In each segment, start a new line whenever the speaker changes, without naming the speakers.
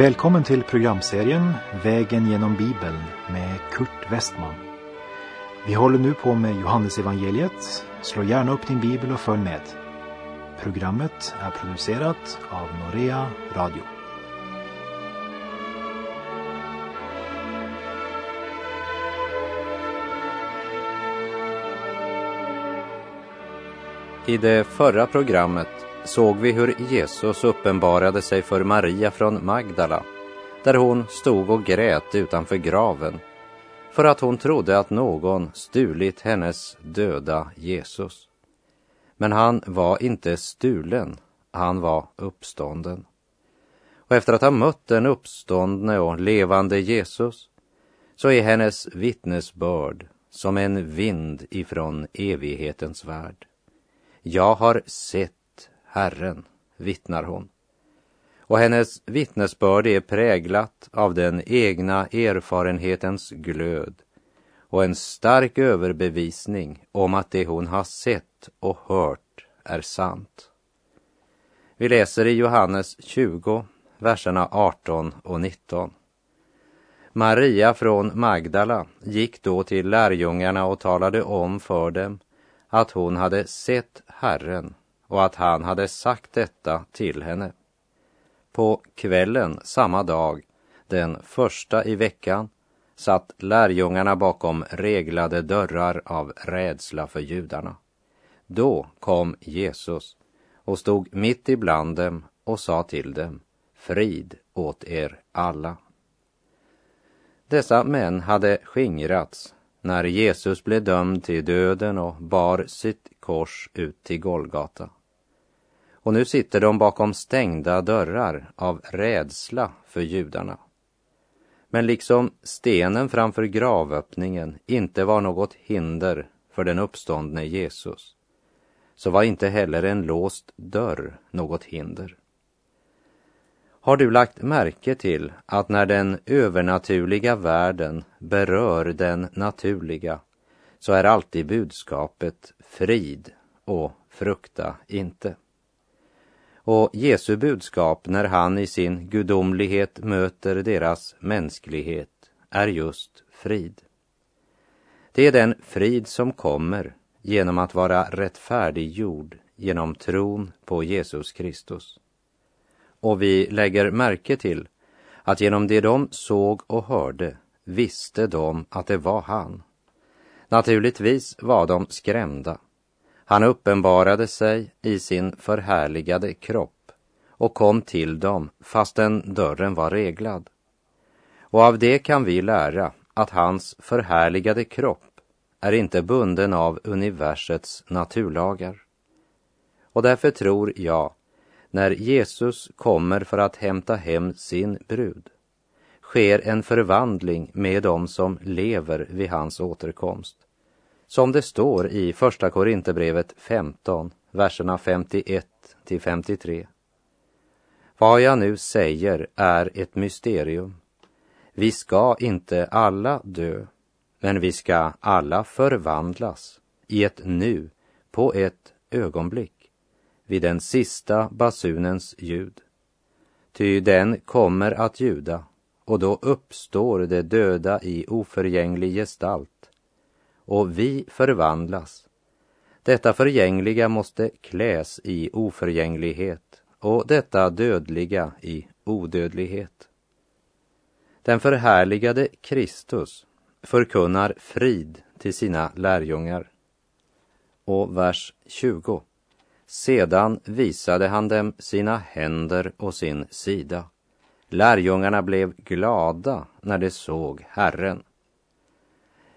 Välkommen till programserien Vägen genom Bibeln med Kurt Westman. Vi håller nu på med Johannesevangeliet. Slå gärna upp din bibel och följ med. Programmet är producerat av Norea Radio.
I det förra programmet såg vi hur Jesus uppenbarade sig för Maria från Magdala, där hon stod och grät utanför graven, för att hon trodde att någon stulit hennes döda Jesus. Men han var inte stulen, han var uppstånden. Och efter att ha mött den uppståndne och levande Jesus så är hennes vittnesbörd som en vind ifrån evighetens värld. Jag har sett Herren, vittnar hon. Och hennes vittnesbörd är präglat av den egna erfarenhetens glöd och en stark överbevisning om att det hon har sett och hört är sant. Vi läser i Johannes 20, verserna 18 och 19. Maria från Magdala gick då till lärjungarna och talade om för dem att hon hade sett Herren och att han hade sagt detta till henne. På kvällen samma dag, den första i veckan, satt lärjungarna bakom reglade dörrar av rädsla för judarna. Då kom Jesus och stod mitt ibland dem och sa till dem, frid åt er alla. Dessa män hade skingrats när Jesus blev dömd till döden och bar sitt kors ut till Golgata. Och nu sitter de bakom stängda dörrar av rädsla för judarna. Men liksom stenen framför gravöppningen inte var något hinder för den uppståndne Jesus, så var inte heller en låst dörr något hinder. Har du lagt märke till att när den övernaturliga världen berör den naturliga så är alltid budskapet frid och frukta inte. Och Jesu budskap när han i sin gudomlighet möter deras mänsklighet är just frid. Det är den frid som kommer genom att vara rättfärdiggjord genom tron på Jesus Kristus. Och vi lägger märke till att genom det de såg och hörde visste de att det var han. Naturligtvis var de skrämda han uppenbarade sig i sin förhärligade kropp och kom till dem fastän dörren var reglad. Och av det kan vi lära att hans förhärligade kropp är inte bunden av universets naturlagar. Och därför tror jag, när Jesus kommer för att hämta hem sin brud, sker en förvandling med dem som lever vid hans återkomst som det står i Första Korinthierbrevet 15, verserna 51 till 53. Vad jag nu säger är ett mysterium. Vi ska inte alla dö, men vi ska alla förvandlas i ett nu, på ett ögonblick, vid den sista basunens ljud. Ty den kommer att ljuda, och då uppstår det döda i oförgänglig gestalt och vi förvandlas. Detta förgängliga måste kläs i oförgänglighet och detta dödliga i odödlighet. Den förhärligade Kristus förkunnar frid till sina lärjungar. Och vers 20. Sedan visade han dem sina händer och sin sida. Lärjungarna blev glada när de såg Herren.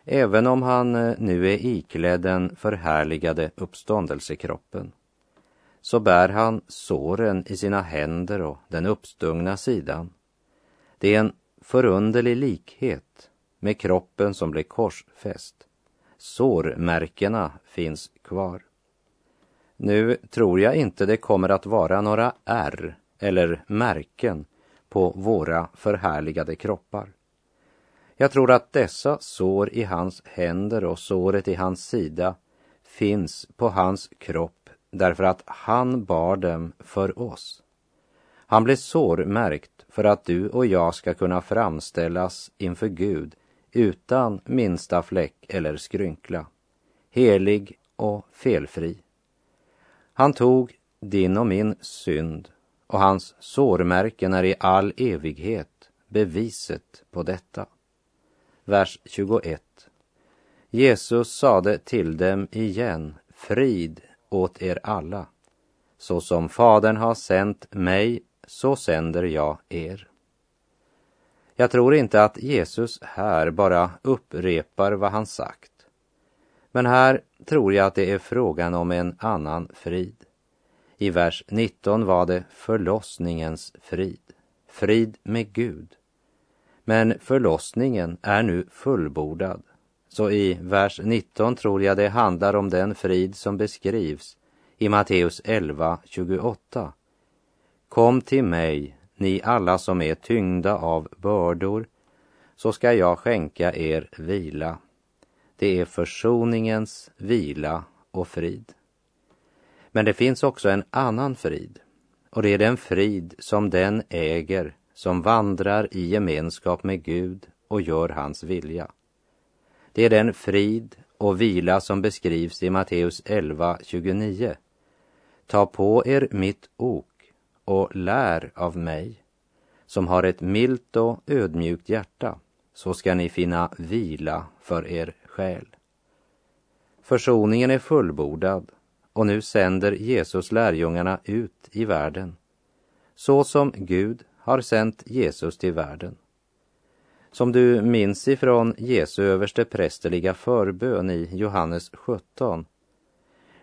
Även om han eh, nu är iklädd den förhärligade uppståndelsekroppen så bär han såren i sina händer och den uppstungna sidan. Det är en förunderlig likhet med kroppen som blev korsfäst. Sårmärkena finns kvar. Nu tror jag inte det kommer att vara några ärr eller märken på våra förhärligade kroppar. Jag tror att dessa sår i hans händer och såret i hans sida finns på hans kropp därför att han bar dem för oss. Han blev sårmärkt för att du och jag ska kunna framställas inför Gud utan minsta fläck eller skrynkla, helig och felfri. Han tog din och min synd och hans sårmärken är i all evighet beviset på detta. Vers 21. Jesus sade till dem igen, frid åt er alla. Så som Fadern har sänt mig, så sänder jag er. Jag tror inte att Jesus här bara upprepar vad han sagt. Men här tror jag att det är frågan om en annan frid. I vers 19 var det förlossningens frid, frid med Gud. Men förlossningen är nu fullbordad. Så i vers 19 tror jag det handlar om den frid som beskrivs i Matteus 11, 28. Kom till mig, ni alla som är tyngda av bördor, så ska jag skänka er vila. Det är försoningens vila och frid. Men det finns också en annan frid, och det är den frid som den äger som vandrar i gemenskap med Gud och gör hans vilja. Det är den frid och vila som beskrivs i Matteus 11, 29. Ta på er mitt ok och lär av mig, som har ett milt och ödmjukt hjärta, så ska ni finna vila för er själ. Försoningen är fullbordad och nu sänder Jesus lärjungarna ut i världen, så som Gud har sänt Jesus till världen. Som du minns ifrån Jesu överste prästerliga förbön i Johannes 17.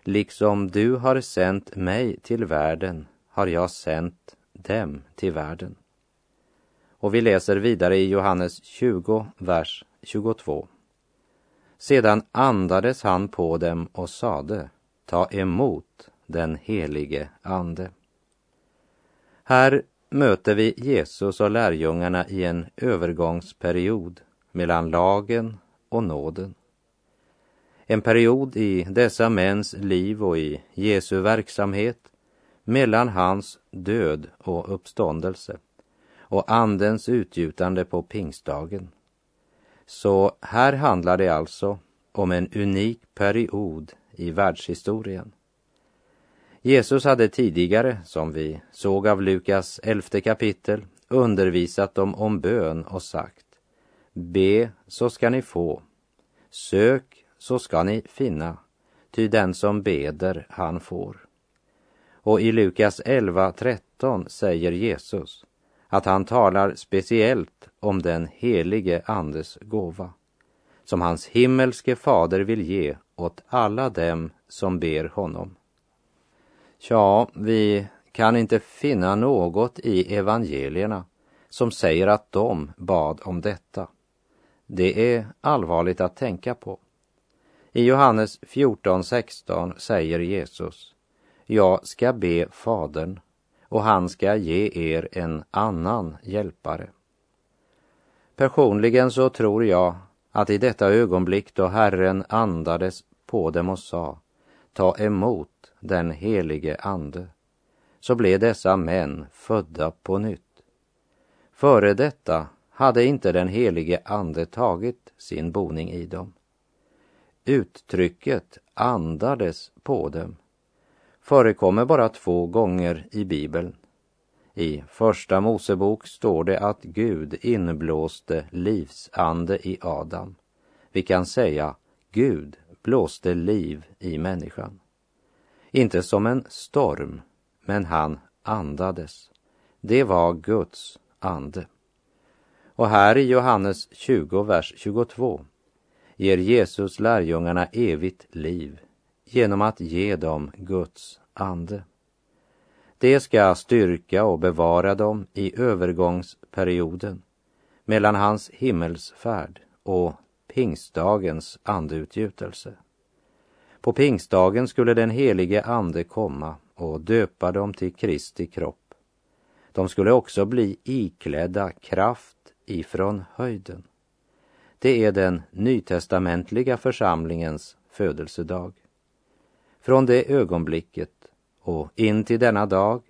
Liksom du har sänt mig till världen har jag sänt dem till världen. Och vi läser vidare i Johannes 20, vers 22. Sedan andades han på dem och sade, ta emot den helige Ande. Här möter vi Jesus och lärjungarna i en övergångsperiod mellan lagen och nåden. En period i dessa mäns liv och i Jesu verksamhet mellan hans död och uppståndelse och Andens utgjutande på pingstdagen. Så här handlar det alltså om en unik period i världshistorien. Jesus hade tidigare, som vi såg av Lukas elfte kapitel, undervisat dem om bön och sagt Be så ska ni få, sök så ska ni finna, ty den som beder han får. Och i Lukas 11.13 säger Jesus att han talar speciellt om den helige Andes gåva, som hans himmelske fader vill ge åt alla dem som ber honom. Ja, vi kan inte finna något i evangelierna som säger att de bad om detta. Det är allvarligt att tänka på. I Johannes 14.16 säger Jesus, jag ska be Fadern och han ska ge er en annan hjälpare. Personligen så tror jag att i detta ögonblick då Herren andades på dem och sa, ta emot den helige Ande, så blev dessa män födda på nytt. Före detta hade inte den helige Ande tagit sin boning i dem. Uttrycket andades på dem förekommer bara två gånger i Bibeln. I Första Mosebok står det att Gud inblåste livsande i Adam. Vi kan säga Gud blåste liv i människan. Inte som en storm, men han andades. Det var Guds ande. Och här i Johannes 20, vers 22 ger Jesus lärjungarna evigt liv genom att ge dem Guds ande. Det ska styrka och bevara dem i övergångsperioden mellan hans himmelsfärd och pingstdagens andeutgjutelse. På pingstdagen skulle den helige ande komma och döpa dem till Kristi kropp. De skulle också bli iklädda kraft ifrån höjden. Det är den nytestamentliga församlingens födelsedag. Från det ögonblicket och in till denna dag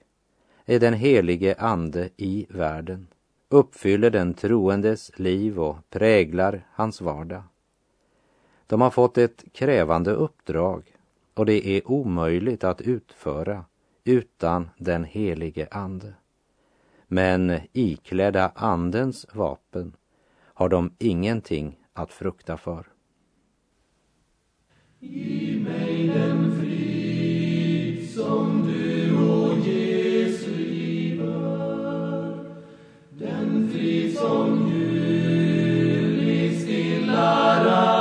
är den helige Ande i världen, uppfyller den troendes liv och präglar hans vardag. De har fått ett krävande uppdrag och det är omöjligt att utföra utan den helige Ande. Men iklädda Andens vapen har de ingenting att frukta för.
Ge mig den frid som du och Jesu giver den frid som ljuvligt stillar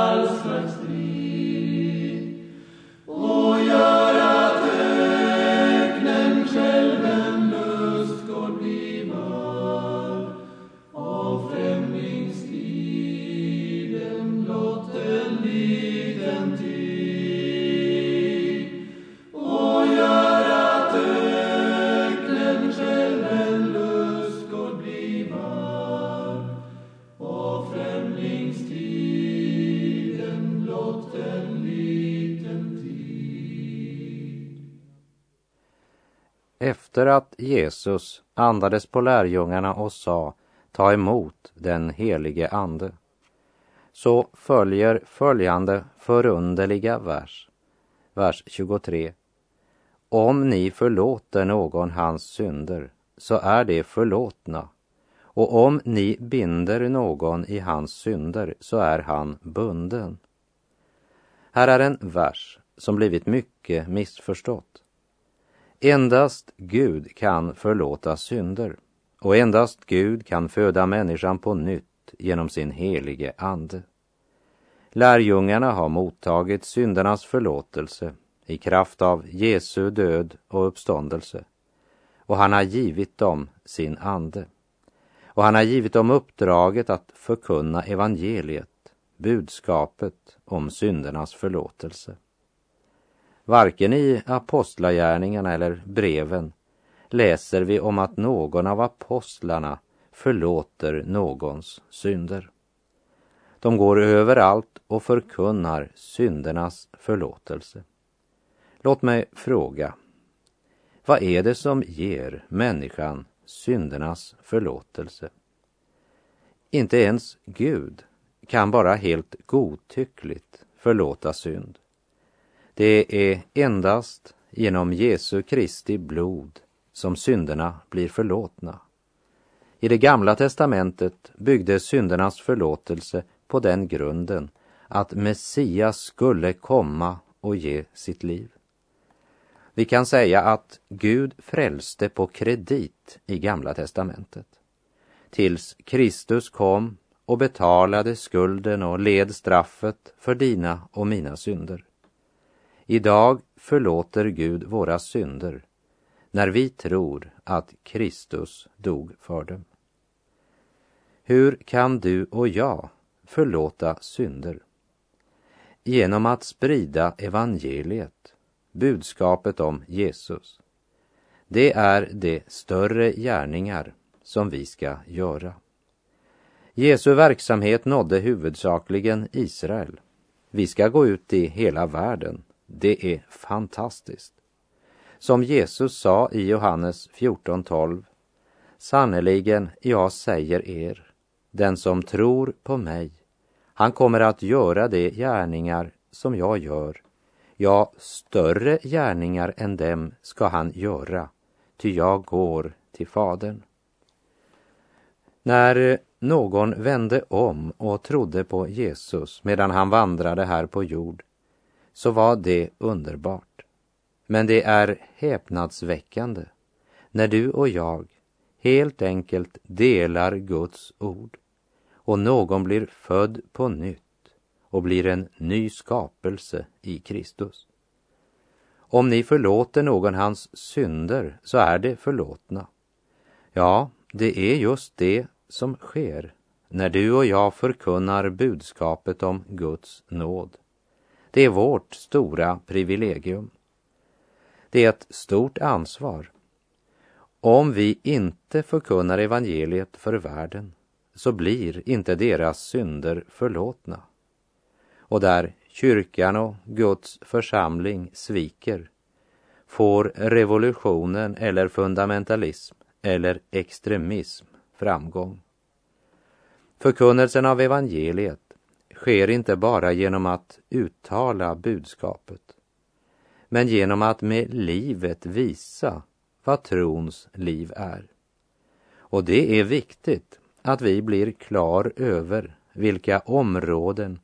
Jesus andades på lärjungarna och sa ta emot den helige Ande så följer följande förunderliga vers, vers 23. Om ni förlåter någon hans synder så är det förlåtna och om ni binder någon i hans synder så är han bunden. Här är en vers som blivit mycket missförstått. Endast Gud kan förlåta synder och endast Gud kan föda människan på nytt genom sin helige Ande. Lärjungarna har mottagit syndernas förlåtelse i kraft av Jesu död och uppståndelse och han har givit dem sin ande. Och han har givit dem uppdraget att förkunna evangeliet, budskapet om syndernas förlåtelse. Varken i apostlagärningarna eller breven läser vi om att någon av apostlarna förlåter någons synder. De går överallt och förkunnar syndernas förlåtelse. Låt mig fråga, vad är det som ger människan syndernas förlåtelse? Inte ens Gud kan bara helt godtyckligt förlåta synd. Det är endast genom Jesu Kristi blod som synderna blir förlåtna. I det gamla testamentet byggde syndernas förlåtelse på den grunden att Messias skulle komma och ge sitt liv. Vi kan säga att Gud frälste på kredit i Gamla testamentet. Tills Kristus kom och betalade skulden och led straffet för dina och mina synder. Idag förlåter Gud våra synder när vi tror att Kristus dog för dem. Hur kan du och jag förlåta synder? Genom att sprida evangeliet, budskapet om Jesus. Det är de större gärningar som vi ska göra. Jesu verksamhet nådde huvudsakligen Israel. Vi ska gå ut i hela världen. Det är fantastiskt. Som Jesus sa i Johannes 14.12. Sannerligen, jag säger er, den som tror på mig, han kommer att göra de gärningar som jag gör. Ja, större gärningar än dem ska han göra, ty jag går till Fadern. När eh, någon vände om och trodde på Jesus medan han vandrade här på jord, så var det underbart. Men det är häpnadsväckande när du och jag helt enkelt delar Guds ord och någon blir född på nytt och blir en ny skapelse i Kristus. Om ni förlåter någon hans synder så är det förlåtna. Ja, det är just det som sker när du och jag förkunnar budskapet om Guds nåd. Det är vårt stora privilegium. Det är ett stort ansvar. Om vi inte förkunnar evangeliet för världen så blir inte deras synder förlåtna. Och där kyrkan och Guds församling sviker får revolutionen eller fundamentalism eller extremism framgång. Förkunnelsen av evangeliet sker inte bara genom att uttala budskapet, men genom att med livet visa vad trons liv är. Och det är viktigt att vi blir klar över vilka områden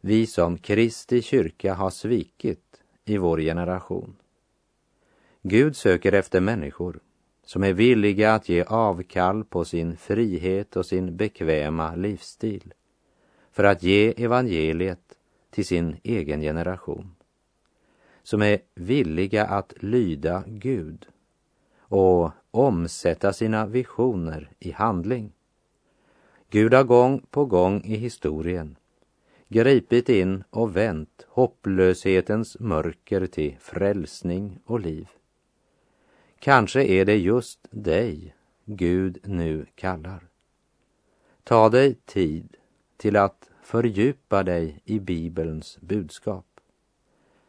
vi som Kristi kyrka har svikit i vår generation. Gud söker efter människor som är villiga att ge avkall på sin frihet och sin bekväma livsstil för att ge evangeliet till sin egen generation. Som är villiga att lyda Gud och omsätta sina visioner i handling. Gud har gång på gång i historien gripit in och vänt hopplöshetens mörker till frälsning och liv. Kanske är det just dig Gud nu kallar. Ta dig tid till att fördjupa dig i Bibelns budskap.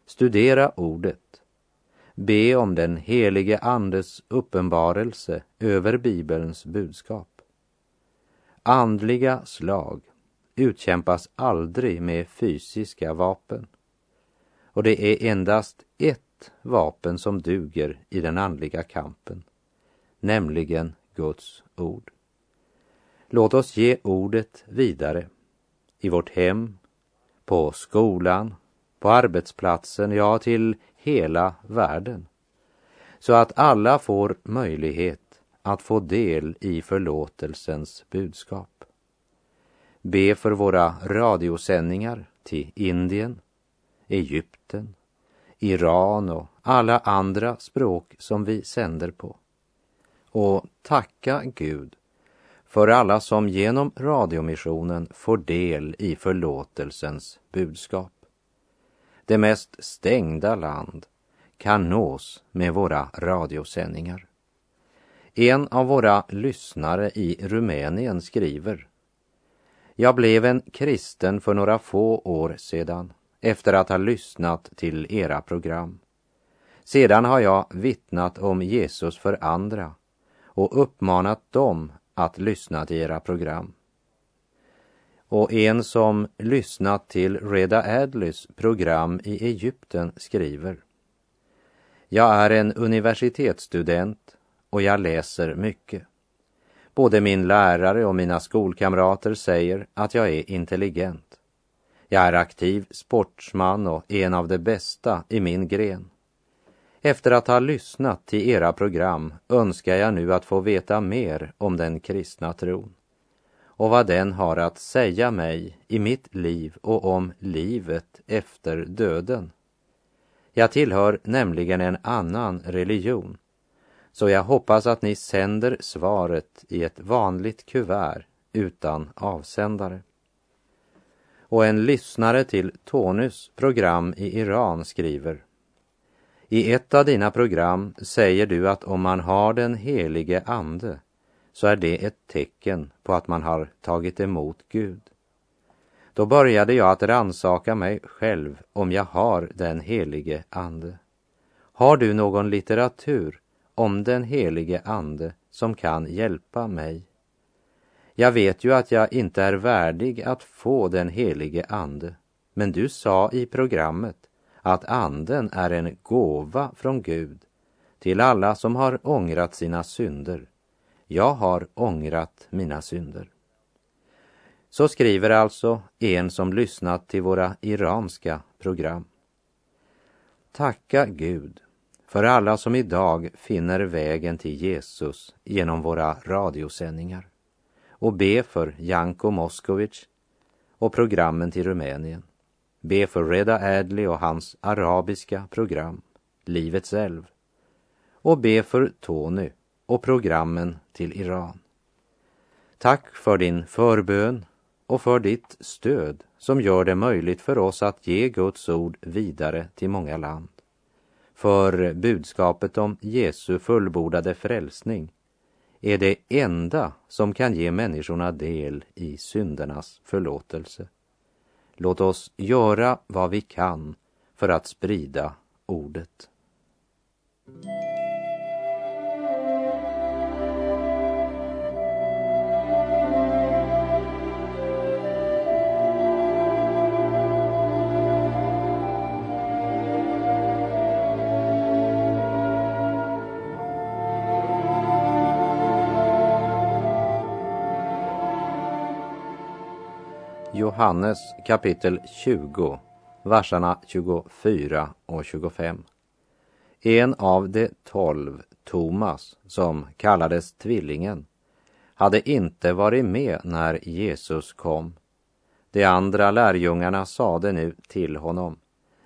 Studera ordet. Be om den helige Andes uppenbarelse över Bibelns budskap. Andliga slag utkämpas aldrig med fysiska vapen. Och det är endast ett vapen som duger i den andliga kampen, nämligen Guds ord. Låt oss ge ordet vidare i vårt hem, på skolan, på arbetsplatsen, ja till hela världen. Så att alla får möjlighet att få del i förlåtelsens budskap. Be för våra radiosändningar till Indien, Egypten, Iran och alla andra språk som vi sänder på. Och tacka Gud för alla som genom radiomissionen får del i förlåtelsens budskap. Det mest stängda land kan nås med våra radiosändningar. En av våra lyssnare i Rumänien skriver Jag blev en kristen för några få år sedan efter att ha lyssnat till era program. Sedan har jag vittnat om Jesus för andra och uppmanat dem att lyssna till era program. Och en som lyssnat till Reda Adlys program i Egypten skriver Jag är en universitetsstudent och jag läser mycket. Både min lärare och mina skolkamrater säger att jag är intelligent. Jag är aktiv sportsman och en av de bästa i min gren. Efter att ha lyssnat till era program önskar jag nu att få veta mer om den kristna tron och vad den har att säga mig i mitt liv och om livet efter döden. Jag tillhör nämligen en annan religion, så jag hoppas att ni sänder svaret i ett vanligt kuvert utan avsändare. Och en lyssnare till Tonys program i Iran skriver i ett av dina program säger du att om man har den helige ande så är det ett tecken på att man har tagit emot Gud. Då började jag att ransaka mig själv om jag har den helige ande. Har du någon litteratur om den helige ande som kan hjälpa mig? Jag vet ju att jag inte är värdig att få den helige ande, men du sa i programmet att anden är en gåva från Gud till alla som har ångrat sina synder. Jag har ångrat mina synder. Så skriver alltså en som lyssnat till våra iranska program. Tacka Gud för alla som idag finner vägen till Jesus genom våra radiosändningar och be för Janko Moskovic och programmen till Rumänien. Be för Reda Adley och hans arabiska program, Livets älv. Och be för Tony och programmen till Iran. Tack för din förbön och för ditt stöd som gör det möjligt för oss att ge Guds ord vidare till många land. För budskapet om Jesu fullbordade frälsning är det enda som kan ge människorna del i syndernas förlåtelse. Låt oss göra vad vi kan för att sprida ordet. Johannes kapitel 20, verserna 24 och 25. En av de tolv, Thomas, som kallades Tvillingen, hade inte varit med när Jesus kom. De andra lärjungarna sade nu till honom,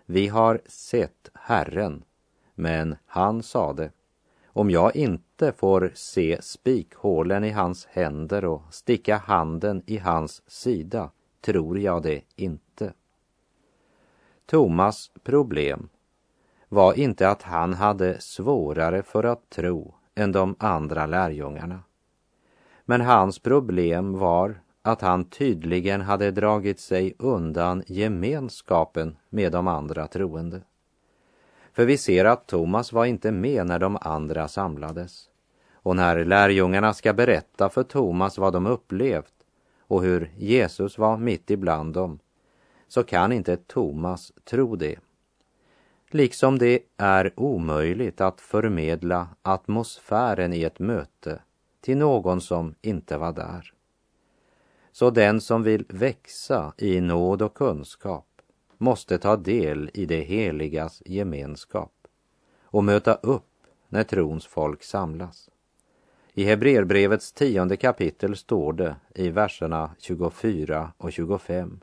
vi har sett Herren, men han sade, om jag inte får se spikhålen i hans händer och sticka handen i hans sida tror jag det inte. Thomas problem var inte att han hade svårare för att tro än de andra lärjungarna. Men hans problem var att han tydligen hade dragit sig undan gemenskapen med de andra troende. För vi ser att Thomas var inte med när de andra samlades. Och när lärjungarna ska berätta för Thomas vad de upplevt och hur Jesus var mitt ibland dem, så kan inte Thomas tro det. Liksom det är omöjligt att förmedla atmosfären i ett möte till någon som inte var där. Så den som vill växa i nåd och kunskap måste ta del i det heligas gemenskap och möta upp när trons folk samlas. I Hebreerbrevets tionde kapitel står det i verserna 24 och 25.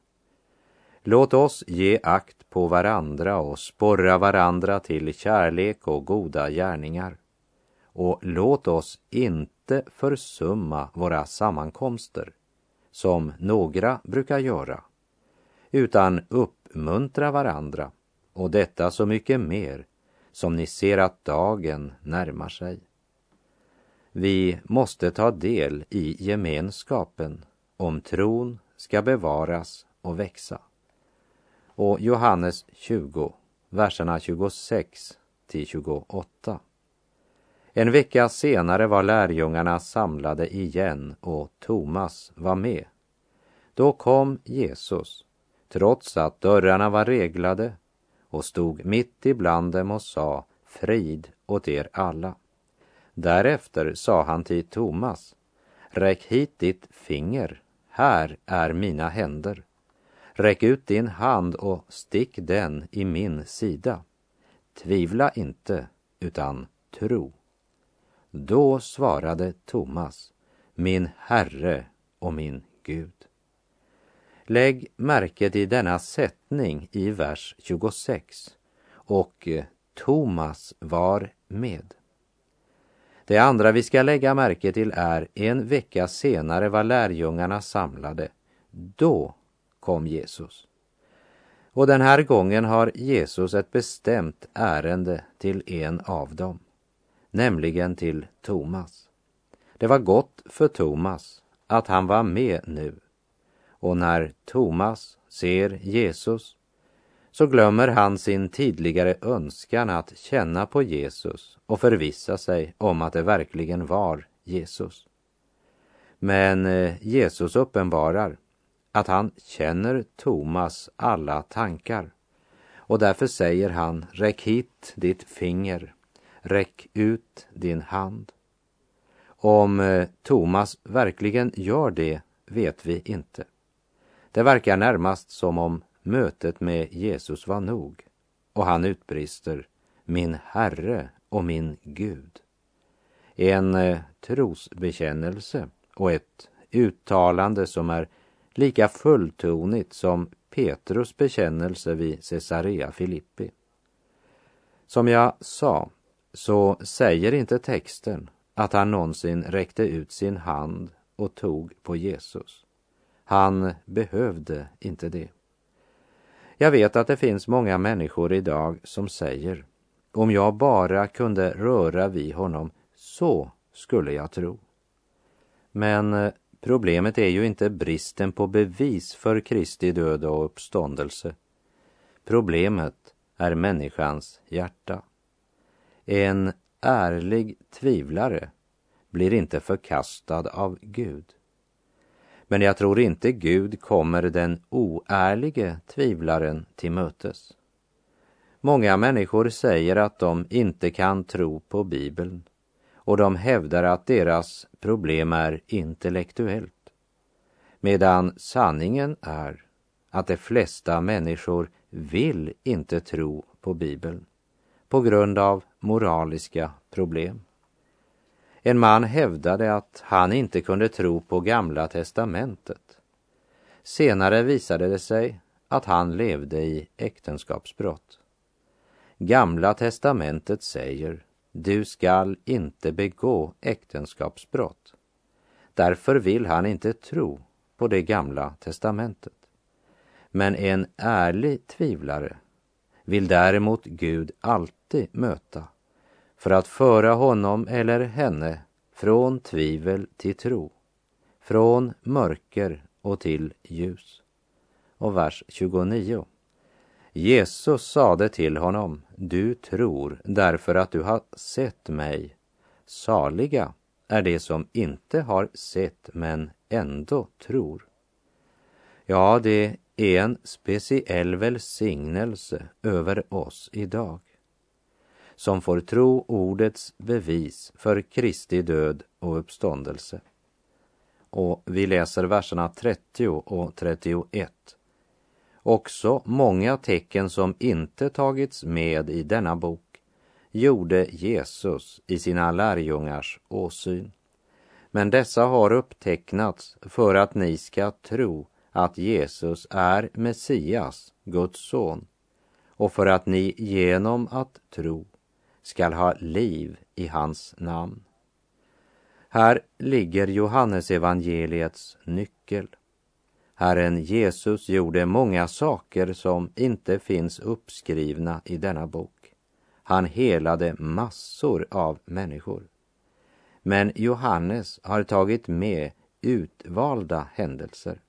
Låt oss ge akt på varandra och sporra varandra till kärlek och goda gärningar. Och låt oss inte försumma våra sammankomster, som några brukar göra, utan uppmuntra varandra, och detta så mycket mer som ni ser att dagen närmar sig. Vi måste ta del i gemenskapen om tron ska bevaras och växa. Och Johannes 20, verserna 26 till 28. En vecka senare var lärjungarna samlade igen och Thomas var med. Då kom Jesus, trots att dörrarna var reglade, och stod mitt ibland dem och sa frid åt er alla. Därefter sa han till Thomas, räck hit ditt finger, här är mina händer. Räck ut din hand och stick den i min sida. Tvivla inte, utan tro. Då svarade Thomas, min Herre och min Gud. Lägg märke till denna sättning i vers 26. Och Thomas var med. Det andra vi ska lägga märke till är en vecka senare var lärjungarna samlade. Då kom Jesus. Och den här gången har Jesus ett bestämt ärende till en av dem, nämligen till Thomas. Det var gott för Thomas att han var med nu. Och när Thomas ser Jesus så glömmer han sin tidigare önskan att känna på Jesus och förvissa sig om att det verkligen var Jesus. Men eh, Jesus uppenbarar att han känner Thomas alla tankar och därför säger han, räck hit ditt finger, räck ut din hand. Om eh, Thomas verkligen gör det vet vi inte. Det verkar närmast som om mötet med Jesus var nog och han utbrister min Herre och min Gud. En eh, trosbekännelse och ett uttalande som är lika fulltonigt som Petrus bekännelse vid Caesarea Filippi. Som jag sa så säger inte texten att han någonsin räckte ut sin hand och tog på Jesus. Han behövde inte det. Jag vet att det finns många människor idag som säger om jag bara kunde röra vid honom så skulle jag tro. Men eh, problemet är ju inte bristen på bevis för Kristi död och uppståndelse. Problemet är människans hjärta. En ärlig tvivlare blir inte förkastad av Gud. Men jag tror inte Gud kommer den oärlige tvivlaren till mötes. Många människor säger att de inte kan tro på Bibeln och de hävdar att deras problem är intellektuellt. Medan sanningen är att de flesta människor vill inte tro på Bibeln på grund av moraliska problem. En man hävdade att han inte kunde tro på Gamla testamentet. Senare visade det sig att han levde i äktenskapsbrott. Gamla testamentet säger du skall inte begå äktenskapsbrott. Därför vill han inte tro på det gamla testamentet. Men en ärlig tvivlare vill däremot Gud alltid möta för att föra honom eller henne från tvivel till tro, från mörker och till ljus. Och vers 29. Jesus sade till honom, du tror därför att du har sett mig. Saliga är de som inte har sett men ändå tror. Ja, det är en speciell välsignelse över oss idag som får tro ordets bevis för Kristi död och uppståndelse. Och vi läser verserna 30 och 31. Också många tecken som inte tagits med i denna bok gjorde Jesus i sina lärjungars åsyn. Men dessa har upptecknats för att ni ska tro att Jesus är Messias, Guds son, och för att ni genom att tro skall ha liv i hans namn. Här ligger Johannesevangeliets nyckel. Herren Jesus gjorde många saker som inte finns uppskrivna i denna bok. Han helade massor av människor. Men Johannes har tagit med utvalda händelser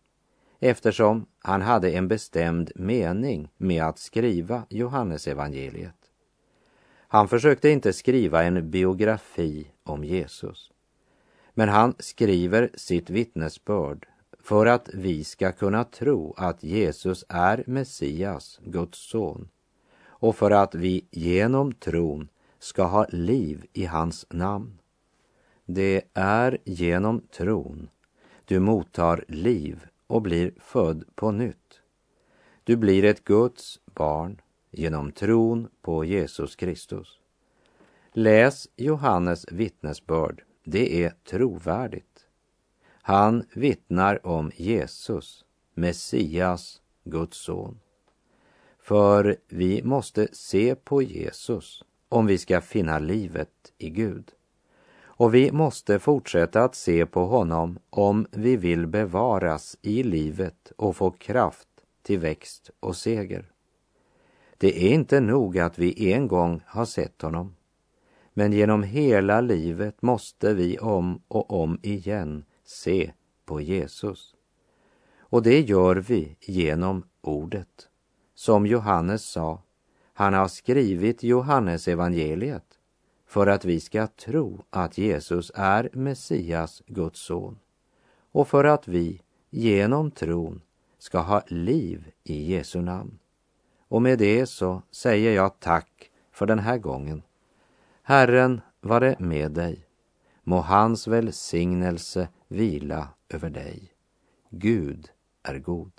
eftersom han hade en bestämd mening med att skriva Johannesevangeliet. Han försökte inte skriva en biografi om Jesus. Men han skriver sitt vittnesbörd för att vi ska kunna tro att Jesus är Messias, Guds son, och för att vi genom tron ska ha liv i hans namn. Det är genom tron du mottar liv och blir född på nytt. Du blir ett Guds barn genom tron på Jesus Kristus. Läs Johannes vittnesbörd, det är trovärdigt. Han vittnar om Jesus, Messias, Guds son. För vi måste se på Jesus om vi ska finna livet i Gud. Och vi måste fortsätta att se på honom om vi vill bevaras i livet och få kraft till växt och seger. Det är inte nog att vi en gång har sett honom. Men genom hela livet måste vi om och om igen se på Jesus. Och det gör vi genom ordet. Som Johannes sa, han har skrivit Johannes evangeliet för att vi ska tro att Jesus är Messias, Guds son och för att vi genom tron ska ha liv i Jesu namn. Och med det så säger jag tack för den här gången. Herren vare med dig. Må hans välsignelse vila över dig. Gud är god.